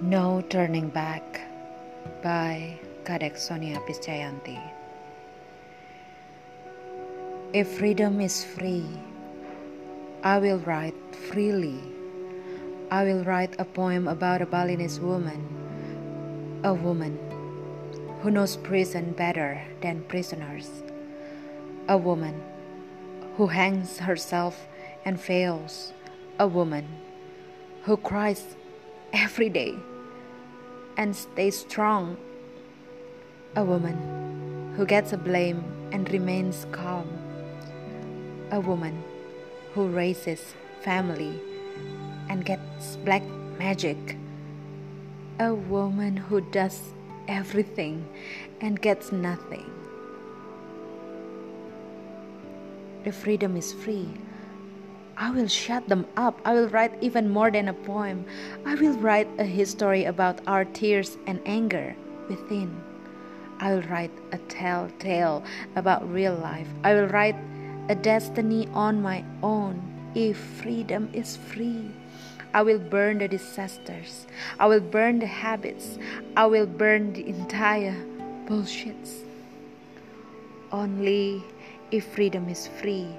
No Turning Back by Kadek Sonia Piscayanti. If freedom is free, I will write freely. I will write a poem about a Balinese woman, a woman who knows prison better than prisoners, a woman who hangs herself and fails, a woman who cries every day and stay strong. A woman who gets a blame and remains calm. A woman who raises family and gets black magic. A woman who does everything and gets nothing. If freedom is free, I will shut them up. I will write even more than a poem. I will write a history about our tears and anger within. I will write a tell tale about real life. I will write a destiny on my own if freedom is free. I will burn the disasters. I will burn the habits. I will burn the entire bullshits. Only if freedom is free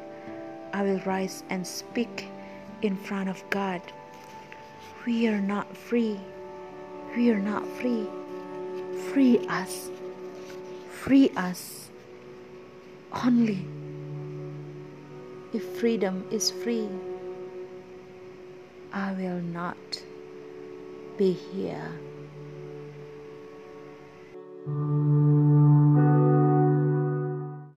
I will rise and speak in front of God. We are not free. We are not free. Free us. Free us. Only if freedom is free, I will not be here.